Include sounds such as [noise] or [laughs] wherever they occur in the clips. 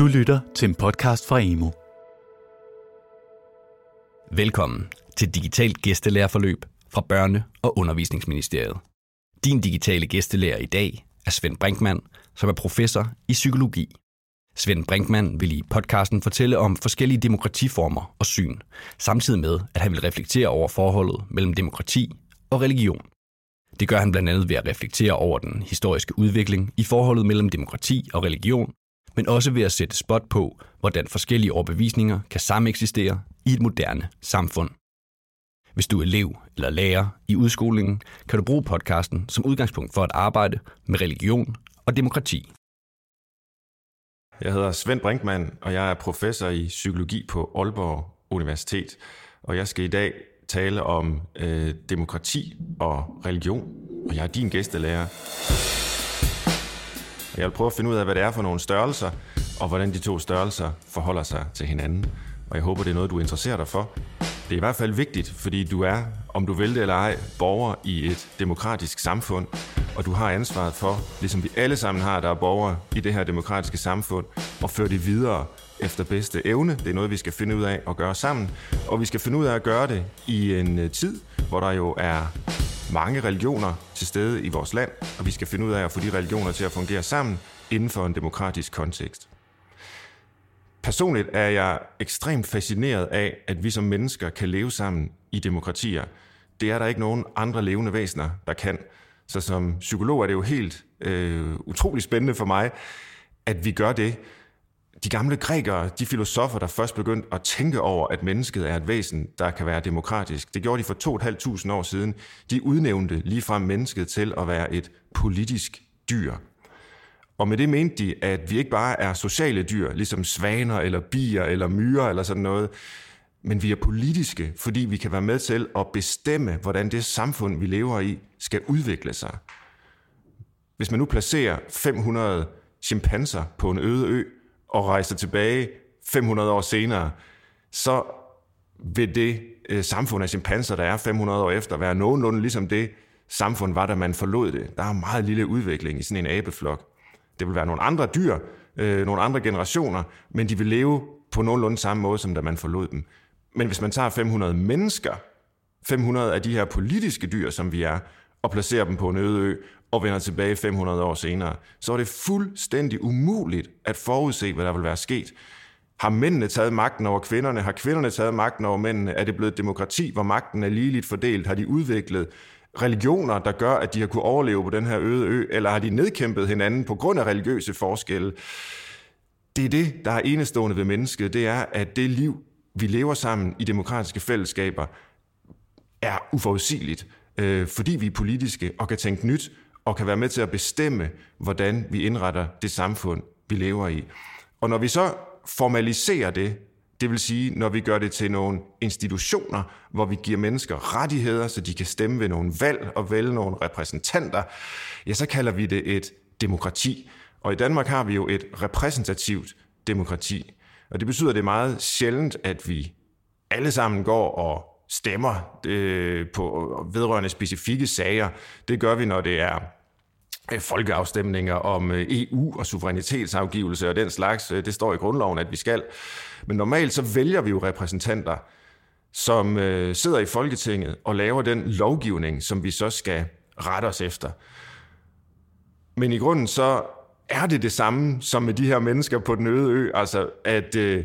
Du lytter til en podcast fra Emo. Velkommen til Digitalt Gæstelærerforløb fra Børne- og Undervisningsministeriet. Din digitale gæstelærer i dag er Svend Brinkmann, som er professor i psykologi. Svend Brinkmann vil i podcasten fortælle om forskellige demokratiformer og syn, samtidig med, at han vil reflektere over forholdet mellem demokrati og religion. Det gør han blandt andet ved at reflektere over den historiske udvikling i forholdet mellem demokrati og religion, men også ved at sætte spot på, hvordan forskellige overbevisninger kan sameksistere i et moderne samfund. Hvis du er elev eller lærer i udskolingen, kan du bruge podcasten som udgangspunkt for at arbejde med religion og demokrati. Jeg hedder Svend Brinkmann, og jeg er professor i psykologi på Aalborg Universitet. Og jeg skal i dag tale om øh, demokrati og religion, og jeg er din gæstelærer. Jeg vil prøve at finde ud af, hvad det er for nogle størrelser, og hvordan de to størrelser forholder sig til hinanden. Og jeg håber, det er noget, du interesserer dig for. Det er i hvert fald vigtigt, fordi du er, om du vil det eller ej, borger i et demokratisk samfund, og du har ansvaret for, ligesom vi alle sammen har, der er borgere i det her demokratiske samfund, at føre det videre efter bedste evne. Det er noget, vi skal finde ud af at gøre sammen, og vi skal finde ud af at gøre det i en øh, tid, hvor der jo er mange religioner til stede i vores land, og vi skal finde ud af at få de religioner til at fungere sammen inden for en demokratisk kontekst. Personligt er jeg ekstremt fascineret af, at vi som mennesker kan leve sammen i demokratier. Det er der ikke nogen andre levende væsener, der kan. Så som psykolog er det jo helt øh, utrolig spændende for mig, at vi gør det. De gamle grækere, de filosofer, der først begyndte at tænke over, at mennesket er et væsen, der kan være demokratisk, det gjorde de for 2.500 år siden. De udnævnte ligefrem mennesket til at være et politisk dyr. Og med det mente de, at vi ikke bare er sociale dyr, ligesom svaner eller bier eller myrer eller sådan noget, men vi er politiske, fordi vi kan være med til at bestemme, hvordan det samfund, vi lever i, skal udvikle sig. Hvis man nu placerer 500 chimpanser på en øde ø og rejser tilbage 500 år senere, så vil det øh, samfund af chimpanser, der er 500 år efter, være nogenlunde ligesom det samfund var, da man forlod det. Der er meget lille udvikling i sådan en abeflok. Det vil være nogle andre dyr, øh, nogle andre generationer, men de vil leve på nogenlunde samme måde, som da man forlod dem. Men hvis man tager 500 mennesker, 500 af de her politiske dyr, som vi er, og placerer dem på en øde ø, og vender tilbage 500 år senere, så er det fuldstændig umuligt at forudse, hvad der vil være sket. Har mændene taget magten over kvinderne? Har kvinderne taget magten over mændene? Er det blevet demokrati, hvor magten er ligeligt fordelt? Har de udviklet religioner, der gør, at de har kunne overleve på den her øde ø, eller har de nedkæmpet hinanden på grund af religiøse forskelle? Det er det, der er enestående ved mennesket, det er, at det liv, vi lever sammen i demokratiske fællesskaber, er uforudsigeligt, øh, fordi vi er politiske og kan tænke nyt, og kan være med til at bestemme, hvordan vi indretter det samfund, vi lever i. Og når vi så formaliserer det, det vil sige, når vi gør det til nogle institutioner, hvor vi giver mennesker rettigheder, så de kan stemme ved nogle valg og vælge nogle repræsentanter, ja, så kalder vi det et demokrati. Og i Danmark har vi jo et repræsentativt demokrati. Og det betyder, at det er meget sjældent, at vi alle sammen går og stemmer øh, på vedrørende specifikke sager. Det gør vi, når det er Øh, folkeafstemninger om øh, EU og suverænitetsafgivelse og den slags. Øh, det står i grundloven, at vi skal. Men normalt så vælger vi jo repræsentanter, som sidder i Folketinget og laver den lovgivning, som vi så skal rette os efter. Men i grunden så er det det samme som med de her mennesker på den øde ø, altså at øh,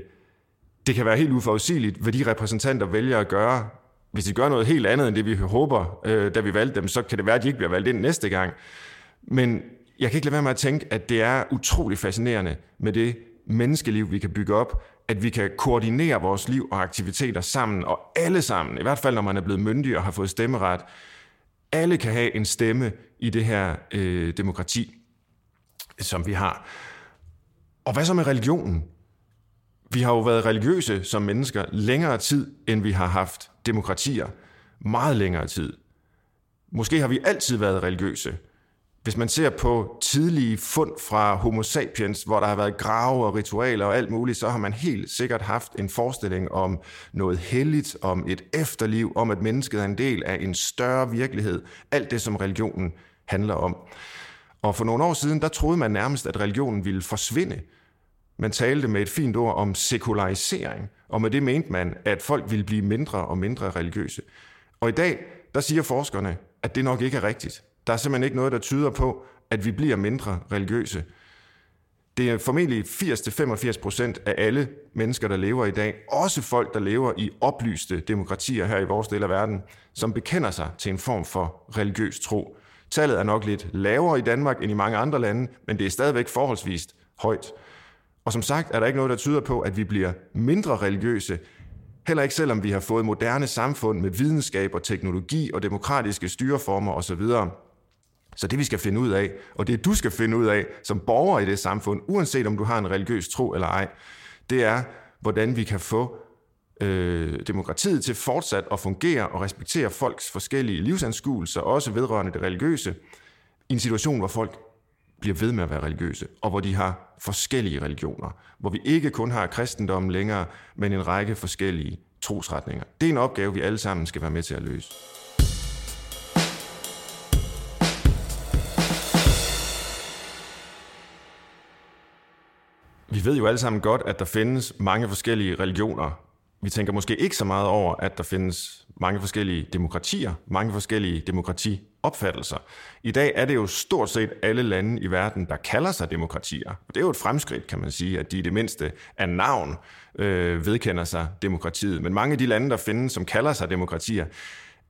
det kan være helt uforudsigeligt, hvad de repræsentanter vælger at gøre. Hvis de gør noget helt andet end det, vi håber, øh, da vi valgte dem, så kan det være, at de ikke bliver valgt ind næste gang. Men jeg kan ikke lade være med at tænke, at det er utrolig fascinerende med det menneskeliv, vi kan bygge op, at vi kan koordinere vores liv og aktiviteter sammen, og alle sammen, i hvert fald når man er blevet myndig og har fået stemmeret, alle kan have en stemme i det her øh, demokrati, som vi har. Og hvad så med religionen? Vi har jo været religiøse som mennesker længere tid, end vi har haft demokratier. Meget længere tid. Måske har vi altid været religiøse. Hvis man ser på tidlige fund fra Homo sapiens, hvor der har været grave og ritualer og alt muligt, så har man helt sikkert haft en forestilling om noget helligt, om et efterliv, om at mennesket er en del af en større virkelighed. Alt det, som religionen handler om. Og for nogle år siden, der troede man nærmest, at religionen ville forsvinde. Man talte med et fint ord om sekularisering, og med det mente man, at folk ville blive mindre og mindre religiøse. Og i dag, der siger forskerne, at det nok ikke er rigtigt. Der er simpelthen ikke noget, der tyder på, at vi bliver mindre religiøse. Det er formentlig 80-85 procent af alle mennesker, der lever i dag, også folk, der lever i oplyste demokratier her i vores del af verden, som bekender sig til en form for religiøs tro. Tallet er nok lidt lavere i Danmark end i mange andre lande, men det er stadigvæk forholdsvist højt. Og som sagt er der ikke noget, der tyder på, at vi bliver mindre religiøse, heller ikke selvom vi har fået moderne samfund med videnskab og teknologi og demokratiske styreformer osv. Så det vi skal finde ud af, og det du skal finde ud af som borger i det samfund, uanset om du har en religiøs tro eller ej, det er, hvordan vi kan få øh, demokratiet til fortsat at fungere og respektere folks forskellige livsanskuelser, også vedrørende det religiøse, i en situation, hvor folk bliver ved med at være religiøse, og hvor de har forskellige religioner, hvor vi ikke kun har kristendommen længere, men en række forskellige trosretninger. Det er en opgave, vi alle sammen skal være med til at løse. Vi ved jo alle sammen godt, at der findes mange forskellige religioner. Vi tænker måske ikke så meget over, at der findes mange forskellige demokratier, mange forskellige demokratiopfattelser. I dag er det jo stort set alle lande i verden, der kalder sig demokratier. Det er jo et fremskridt, kan man sige, at de i det mindste af navn øh, vedkender sig demokratiet. Men mange af de lande, der findes, som kalder sig demokratier,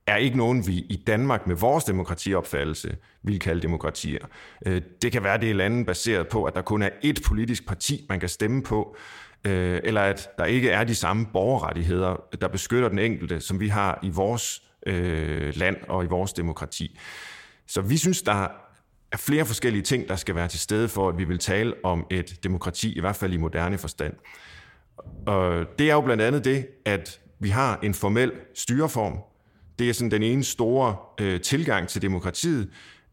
er ikke nogen, vi i Danmark med vores demokratiopfattelse vil kalde demokratier. Øh, det kan være, det er lande baseret på, at der kun er ét politisk parti, man kan stemme på, øh, eller at der ikke er de samme borgerrettigheder, der beskytter den enkelte, som vi har i vores øh, land og i vores demokrati. Så vi synes, der er flere forskellige ting, der skal være til stede for, at vi vil tale om et demokrati, i hvert fald i moderne forstand. Og det er jo blandt andet det, at vi har en formel styreform, det er sådan den ene store øh, tilgang til demokratiet,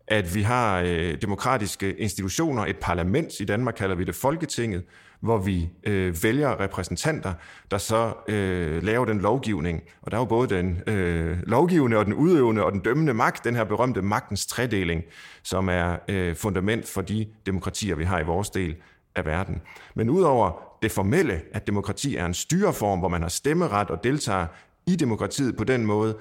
at vi har øh, demokratiske institutioner, et parlament, i Danmark kalder vi det Folketinget, hvor vi øh, vælger repræsentanter, der så øh, laver den lovgivning. Og der er jo både den øh, lovgivende og den udøvende og den dømmende magt, den her berømte magtens tredeling, som er øh, fundament for de demokratier, vi har i vores del af verden. Men udover det formelle, at demokrati er en styreform, hvor man har stemmeret og deltager i demokratiet på den måde,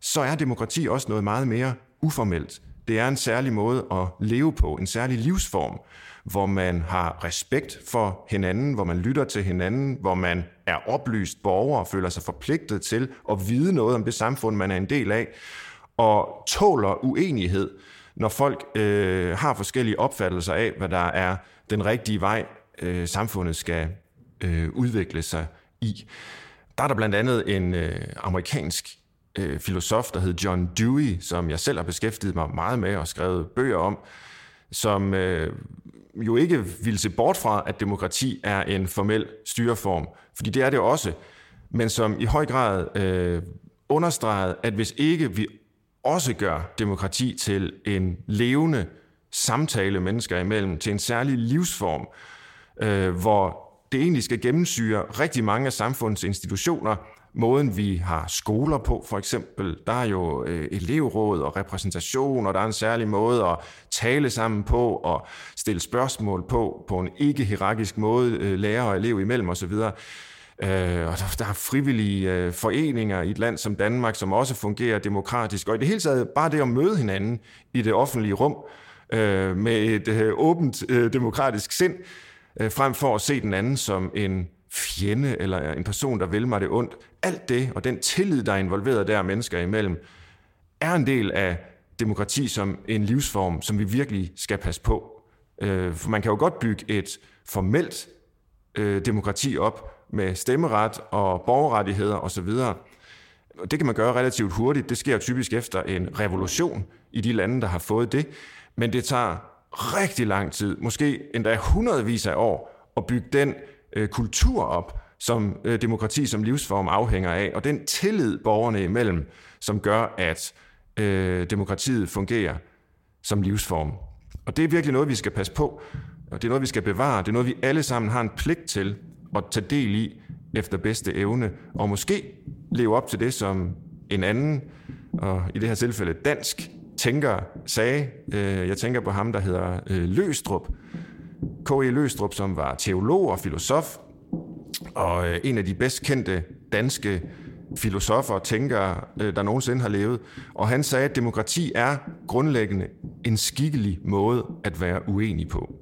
så er demokrati også noget meget mere uformelt. Det er en særlig måde at leve på, en særlig livsform, hvor man har respekt for hinanden, hvor man lytter til hinanden, hvor man er oplyst borger og føler sig forpligtet til at vide noget om det samfund, man er en del af, og tåler uenighed, når folk øh, har forskellige opfattelser af, hvad der er den rigtige vej, øh, samfundet skal øh, udvikle sig i. Der er der blandt andet en øh, amerikansk øh, filosof, der hed John Dewey, som jeg selv har beskæftiget mig meget med og skrevet bøger om, som øh, jo ikke ville se bort fra, at demokrati er en formel styreform, fordi det er det også, men som i høj grad øh, understregede, at hvis ikke vi også gør demokrati til en levende samtale mennesker imellem, til en særlig livsform, øh, hvor det egentlig skal gennemsyre rigtig mange af samfundets institutioner, måden vi har skoler på, for eksempel. Der er jo øh, elevråd og repræsentation, og der er en særlig måde at tale sammen på og stille spørgsmål på, på en ikke-hierarkisk måde, øh, lærer og elev imellem osv. Øh, og der, der er frivillige øh, foreninger i et land som Danmark, som også fungerer demokratisk. Og i det hele taget bare det at møde hinanden i det offentlige rum øh, med et øh, åbent øh, demokratisk sind, øh, frem for at se den anden som en fjende eller en person, der vil mig det ondt. Alt det og den tillid, der er involveret der mennesker imellem, er en del af demokrati som en livsform, som vi virkelig skal passe på. Øh, for man kan jo godt bygge et formelt øh, demokrati op med stemmeret og borgerrettigheder osv. Det kan man gøre relativt hurtigt. Det sker typisk efter en revolution i de lande, der har fået det. Men det tager rigtig lang tid, måske endda hundredvis af år, at bygge den øh, kultur op, som øh, demokrati som livsform afhænger af, og den tillid borgerne imellem, som gør, at øh, demokratiet fungerer som livsform. Og det er virkelig noget, vi skal passe på, og det er noget, vi skal bevare. Det er noget, vi alle sammen har en pligt til at tage del i efter bedste evne, og måske leve op til det, som en anden, og i det her tilfælde dansk, tænker sagde. Øh, jeg tænker på ham, der hedder øh, Løstrup, K.E. Løstrup, som var teolog og filosof, og øh, en af de bedst kendte danske filosofer og tænkere, øh, der nogensinde har levet. Og han sagde, at demokrati er grundlæggende en skikkelig måde at være uenig på.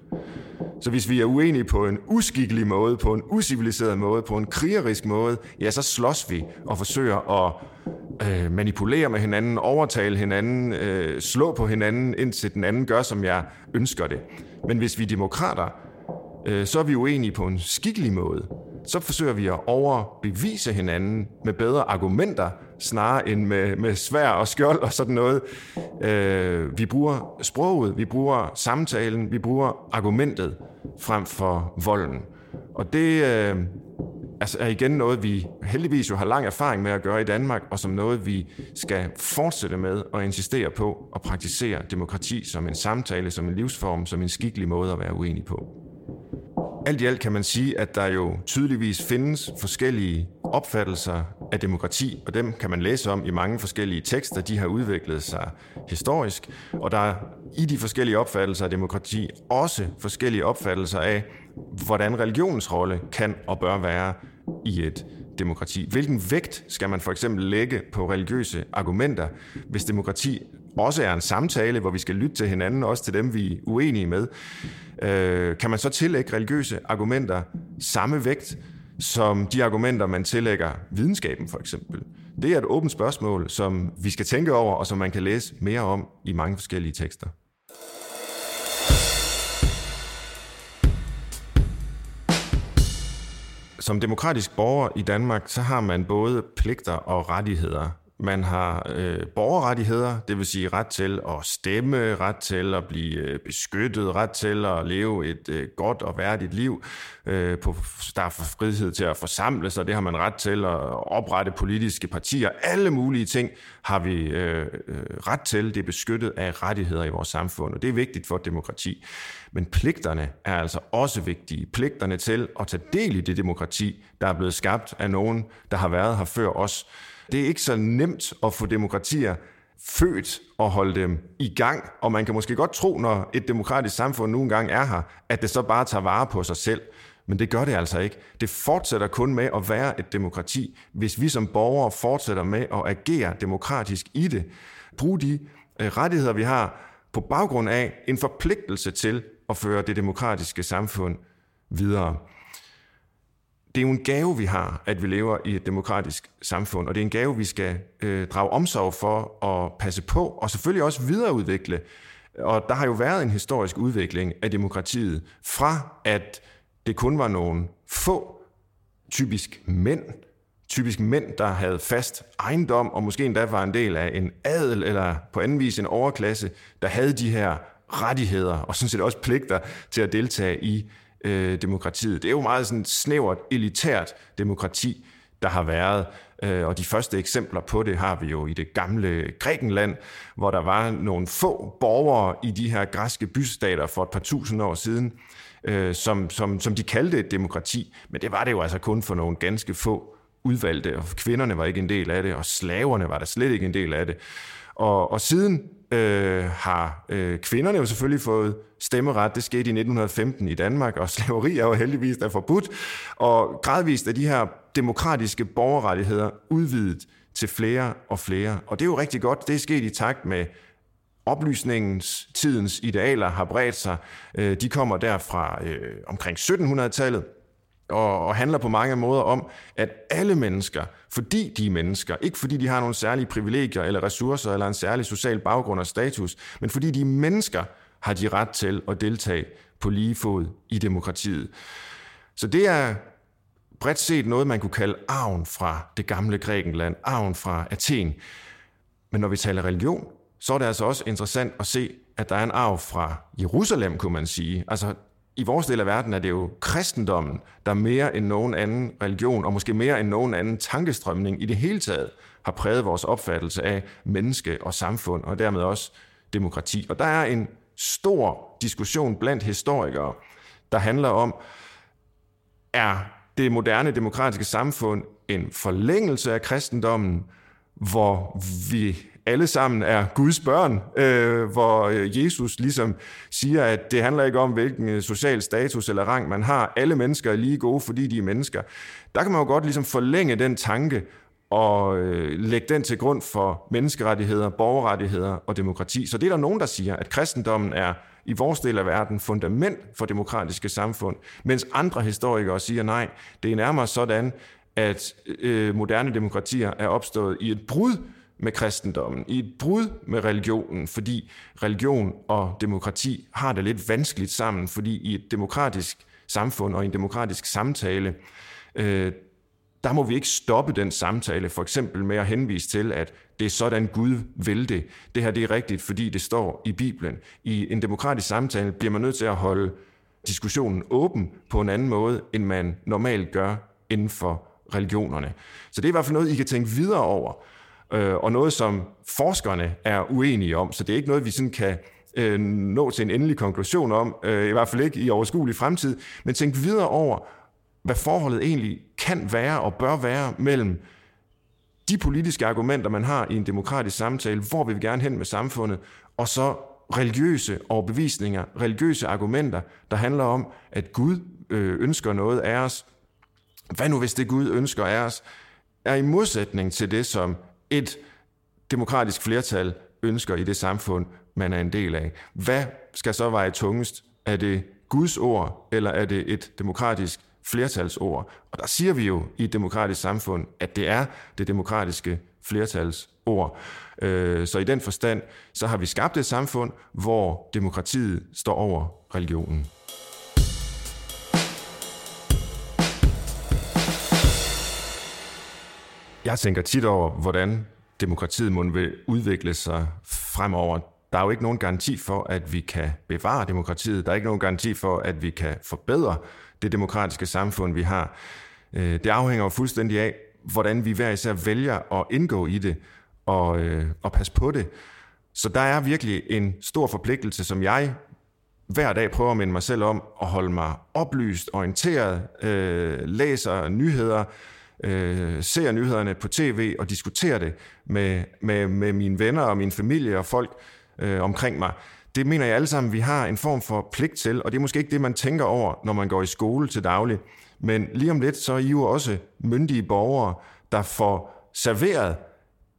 Så hvis vi er uenige på en uskikkelig måde, på en usiviliseret måde, på en krigerisk måde, ja, så slås vi og forsøger at øh, manipulere med hinanden, overtale hinanden, øh, slå på hinanden, indtil den anden gør, som jeg ønsker det. Men hvis vi er demokrater, øh, så er vi uenige på en skikkelig måde. Så forsøger vi at overbevise hinanden med bedre argumenter, snarere end med, med svær og skjold og sådan noget. Øh, vi bruger sproget, vi bruger samtalen, vi bruger argumentet frem for volden. Og det øh, altså er igen noget, vi heldigvis jo har lang erfaring med at gøre i Danmark, og som noget, vi skal fortsætte med og insistere på at praktisere demokrati som en samtale, som en livsform, som en skikkelig måde at være uenig på. Alt i alt kan man sige, at der jo tydeligvis findes forskellige opfattelser af demokrati, og dem kan man læse om i mange forskellige tekster. De har udviklet sig historisk, og der er i de forskellige opfattelser af demokrati også forskellige opfattelser af, hvordan religionens rolle kan og bør være i et demokrati. Hvilken vægt skal man for eksempel lægge på religiøse argumenter, hvis demokrati også er en samtale, hvor vi skal lytte til hinanden, også til dem, vi er uenige med? Øh, kan man så tillægge religiøse argumenter samme vægt som de argumenter, man tillægger videnskaben for eksempel? Det er et åbent spørgsmål, som vi skal tænke over, og som man kan læse mere om i mange forskellige tekster. Som demokratisk borger i Danmark, så har man både pligter og rettigheder. Man har øh, borgerrettigheder, det vil sige ret til at stemme, ret til at blive øh, beskyttet, ret til at leve et øh, godt og værdigt liv. Øh, på, der er frihed til at forsamle sig, det har man ret til at oprette politiske partier. Alle mulige ting har vi øh, øh, ret til. Det er beskyttet af rettigheder i vores samfund, og det er vigtigt for demokrati. Men pligterne er altså også vigtige. Pligterne til at tage del i det demokrati, der er blevet skabt af nogen, der har været her før os. Det er ikke så nemt at få demokratier født og holde dem i gang, og man kan måske godt tro, når et demokratisk samfund nu engang er her, at det så bare tager vare på sig selv. Men det gør det altså ikke. Det fortsætter kun med at være et demokrati, hvis vi som borgere fortsætter med at agere demokratisk i det. Brug de øh, rettigheder, vi har, på baggrund af en forpligtelse til at føre det demokratiske samfund videre det er jo en gave, vi har, at vi lever i et demokratisk samfund, og det er en gave, vi skal øh, drage omsorg for og passe på, og selvfølgelig også videreudvikle. Og der har jo været en historisk udvikling af demokratiet, fra at det kun var nogle få, typisk mænd, typisk mænd, der havde fast ejendom, og måske endda var en del af en adel, eller på anden vis en overklasse, der havde de her rettigheder, og sådan set også pligter til at deltage i øh, demokratiet. Det er jo meget sådan snævert, elitært demokrati, der har været. Øh, og de første eksempler på det har vi jo i det gamle Grækenland, hvor der var nogle få borgere i de her græske bystater for et par tusind år siden, øh, som, som, som de kaldte et demokrati. Men det var det jo altså kun for nogle ganske få udvalgte, og kvinderne var ikke en del af det, og slaverne var der slet ikke en del af det. Og, og siden øh, har øh, kvinderne jo selvfølgelig fået stemmeret. Det skete i 1915 i Danmark, og [laughs] slaveri er jo heldigvis der forbudt. Og gradvist er de her demokratiske borgerrettigheder udvidet til flere og flere. Og det er jo rigtig godt. Det er sket i takt med oplysningens tidens idealer har bredt sig. Øh, de kommer der fra øh, omkring 1700-tallet og, og handler på mange måder om, at alle mennesker, fordi de er mennesker, ikke fordi de har nogle særlige privilegier eller ressourcer eller en særlig social baggrund og status, men fordi de er mennesker, har de ret til at deltage på lige fod i demokratiet. Så det er bredt set noget, man kunne kalde arven fra det gamle Grækenland, arven fra Athen. Men når vi taler religion, så er det altså også interessant at se, at der er en arv fra Jerusalem, kunne man sige. Altså i vores del af verden er det jo kristendommen, der mere end nogen anden religion, og måske mere end nogen anden tankestrømning i det hele taget, har præget vores opfattelse af menneske og samfund, og dermed også demokrati. Og der er en stor diskussion blandt historikere, der handler om, er det moderne demokratiske samfund en forlængelse af kristendommen, hvor vi alle sammen er Guds børn, øh, hvor øh, Jesus ligesom siger, at det handler ikke om, hvilken øh, social status eller rang man har. Alle mennesker er lige gode, fordi de er mennesker. Der kan man jo godt ligesom forlænge den tanke og øh, lægge den til grund for menneskerettigheder, borgerrettigheder og demokrati. Så det er der nogen, der siger, at kristendommen er i vores del af verden fundament for demokratiske samfund, mens andre historikere siger nej, det er nærmere sådan, at øh, moderne demokratier er opstået i et brud med kristendommen, i et brud med religionen, fordi religion og demokrati har det lidt vanskeligt sammen, fordi i et demokratisk samfund og i en demokratisk samtale, øh, der må vi ikke stoppe den samtale, for eksempel med at henvise til, at det er sådan Gud vil det. Det her det er rigtigt, fordi det står i Bibelen. I en demokratisk samtale bliver man nødt til at holde diskussionen åben på en anden måde, end man normalt gør inden for religionerne. Så det er i hvert fald noget, I kan tænke videre over, øh, og noget, som forskerne er uenige om. Så det er ikke noget, vi sådan kan øh, nå til en endelig konklusion om, øh, i hvert fald ikke i overskuelig fremtid, men tænk videre over, hvad forholdet egentlig kan være og bør være mellem de politiske argumenter, man har i en demokratisk samtale, hvor vil vi gerne hen med samfundet, og så religiøse overbevisninger, religiøse argumenter, der handler om, at Gud øh, ønsker noget af os. Hvad nu hvis det Gud ønsker af os, er i modsætning til det, som et demokratisk flertal ønsker i det samfund, man er en del af. Hvad skal så veje tungest? Er det Guds ord, eller er det et demokratisk flertalsord. Og der siger vi jo i et demokratisk samfund, at det er det demokratiske flertalsord. Øh, så i den forstand, så har vi skabt et samfund, hvor demokratiet står over religionen. Jeg tænker tit over, hvordan demokratiet må vil udvikle sig fremover. Der er jo ikke nogen garanti for, at vi kan bevare demokratiet. Der er ikke nogen garanti for, at vi kan forbedre det demokratiske samfund, vi har. Øh, det afhænger jo fuldstændig af, hvordan vi hver især vælger at indgå i det og, øh, og passe på det. Så der er virkelig en stor forpligtelse, som jeg hver dag prøver at minde mig selv om at holde mig oplyst, orienteret, øh, læser nyheder, øh, ser nyhederne på tv og diskuterer det med, med, med mine venner og min familie og folk øh, omkring mig det mener jeg alle sammen, vi har en form for pligt til, og det er måske ikke det, man tænker over, når man går i skole til daglig. Men lige om lidt, så er I jo også myndige borgere, der får serveret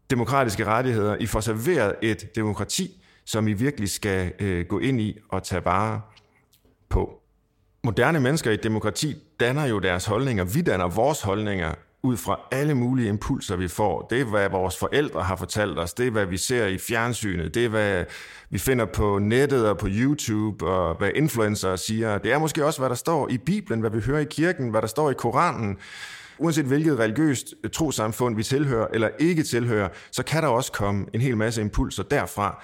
demokratiske rettigheder. I får serveret et demokrati, som I virkelig skal øh, gå ind i og tage vare på. Moderne mennesker i et demokrati danner jo deres holdninger. Vi danner vores holdninger ud fra alle mulige impulser, vi får. Det er, hvad vores forældre har fortalt os. Det er, hvad vi ser i fjernsynet. Det er, hvad vi finder på nettet og på YouTube, og hvad influencer siger. Det er måske også, hvad der står i Bibelen, hvad vi hører i kirken, hvad der står i Koranen. Uanset hvilket religiøst trosamfund vi tilhører eller ikke tilhører, så kan der også komme en hel masse impulser derfra,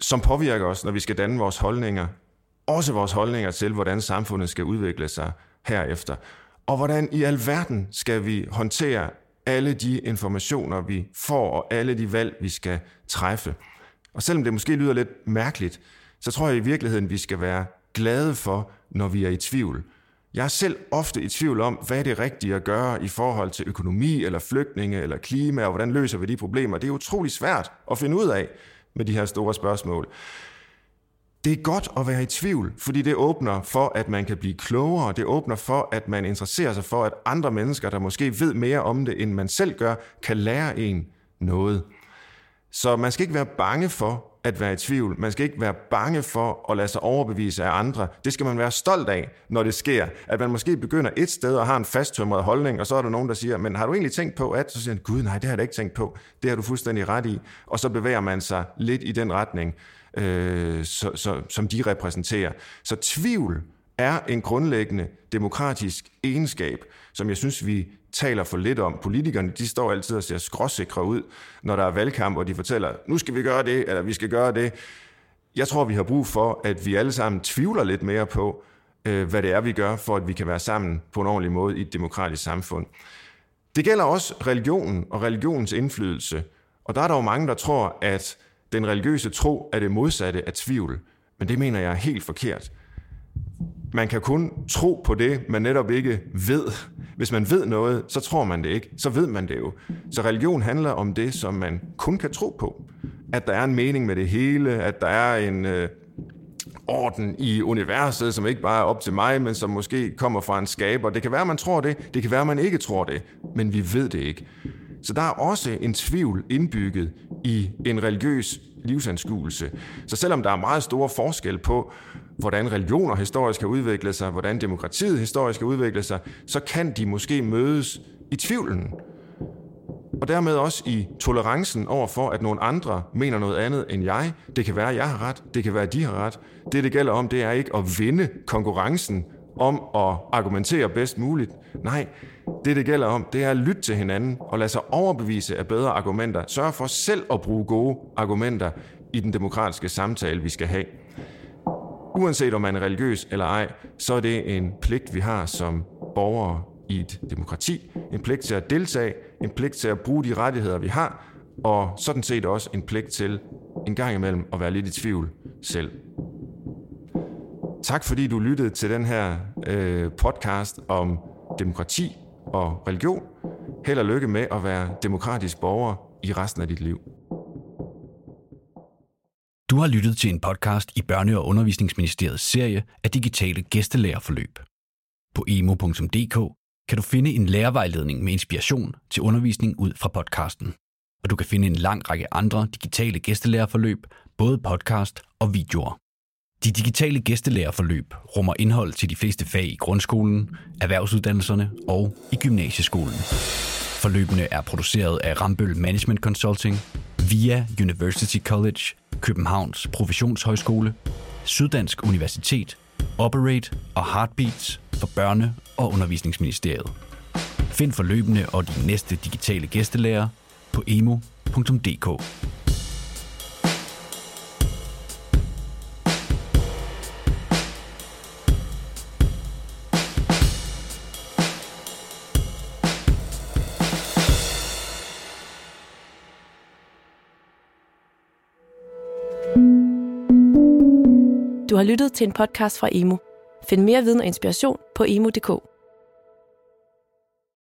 som påvirker os, når vi skal danne vores holdninger. Også vores holdninger til, hvordan samfundet skal udvikle sig herefter. Og hvordan i alverden skal vi håndtere alle de informationer, vi får, og alle de valg, vi skal træffe. Og selvom det måske lyder lidt mærkeligt, så tror jeg i virkeligheden, vi skal være glade for, når vi er i tvivl. Jeg er selv ofte i tvivl om, hvad det er rigtigt at gøre i forhold til økonomi, eller flygtninge, eller klima, og hvordan løser vi de problemer. Det er utrolig svært at finde ud af med de her store spørgsmål. Det er godt at være i tvivl, fordi det åbner for, at man kan blive klogere. Det åbner for, at man interesserer sig for, at andre mennesker, der måske ved mere om det, end man selv gør, kan lære en noget. Så man skal ikke være bange for at være i tvivl. Man skal ikke være bange for at lade sig overbevise af andre. Det skal man være stolt af, når det sker. At man måske begynder et sted og har en fasttømret holdning, og så er der nogen, der siger, men har du egentlig tænkt på at? Så siger han, gud nej, det har jeg da ikke tænkt på. Det har du fuldstændig ret i. Og så bevæger man sig lidt i den retning øh, så, så, som de repræsenterer. Så tvivl er en grundlæggende demokratisk egenskab, som jeg synes, vi taler for lidt om. Politikerne, de står altid og ser skråsikre ud, når der er valgkamp, og de fortæller, nu skal vi gøre det, eller vi skal gøre det. Jeg tror, vi har brug for, at vi alle sammen tvivler lidt mere på, øh, hvad det er, vi gør, for at vi kan være sammen på en ordentlig måde i et demokratisk samfund. Det gælder også religionen og religionens indflydelse. Og der er der jo mange, der tror, at den religiøse tro er det modsatte af tvivl, men det mener jeg er helt forkert. Man kan kun tro på det, man netop ikke ved. Hvis man ved noget, så tror man det ikke. Så ved man det jo. Så religion handler om det, som man kun kan tro på. At der er en mening med det hele, at der er en øh, orden i universet, som ikke bare er op til mig, men som måske kommer fra en skaber. Det kan være, man tror det. Det kan være, man ikke tror det. Men vi ved det ikke. Så der er også en tvivl indbygget i en religiøs livsanskuelse. Så selvom der er meget store forskel på, hvordan religioner historisk har udviklet sig, hvordan demokratiet historisk har udviklet sig, så kan de måske mødes i tvivlen. Og dermed også i tolerancen over for, at nogle andre mener noget andet end jeg. Det kan være, at jeg har ret. Det kan være, at de har ret. Det, det gælder om, det er ikke at vinde konkurrencen om at argumentere bedst muligt. Nej, det, det gælder om, det er at lytte til hinanden og lade sig overbevise af bedre argumenter. Sørg for selv at bruge gode argumenter i den demokratiske samtale, vi skal have. Uanset om man er religiøs eller ej, så er det en pligt, vi har som borgere i et demokrati. En pligt til at deltage, en pligt til at bruge de rettigheder, vi har, og sådan set også en pligt til en gang imellem at være lidt i tvivl selv. Tak fordi du lyttede til den her øh, podcast om demokrati og religion. Held og lykke med at være demokratisk borger i resten af dit liv. Du har lyttet til en podcast i Børne- og Undervisningsministeriets serie af digitale gæstelærerforløb. På emo.dk kan du finde en lærervejledning med inspiration til undervisning ud fra podcasten. Og du kan finde en lang række andre digitale gæstelærerforløb, både podcast og videoer. De digitale gæstelærerforløb rummer indhold til de fleste fag i grundskolen, erhvervsuddannelserne og i gymnasieskolen. Forløbene er produceret af Rambøl Management Consulting, via University College, Københavns Professionshøjskole, Syddansk Universitet, Operate og Heartbeats for Børne- og Undervisningsministeriet. Find forløbene og de næste digitale gæstelærer på emo.dk. Du har lyttet til en podcast fra Emo. Find mere viden og inspiration på emo.dk.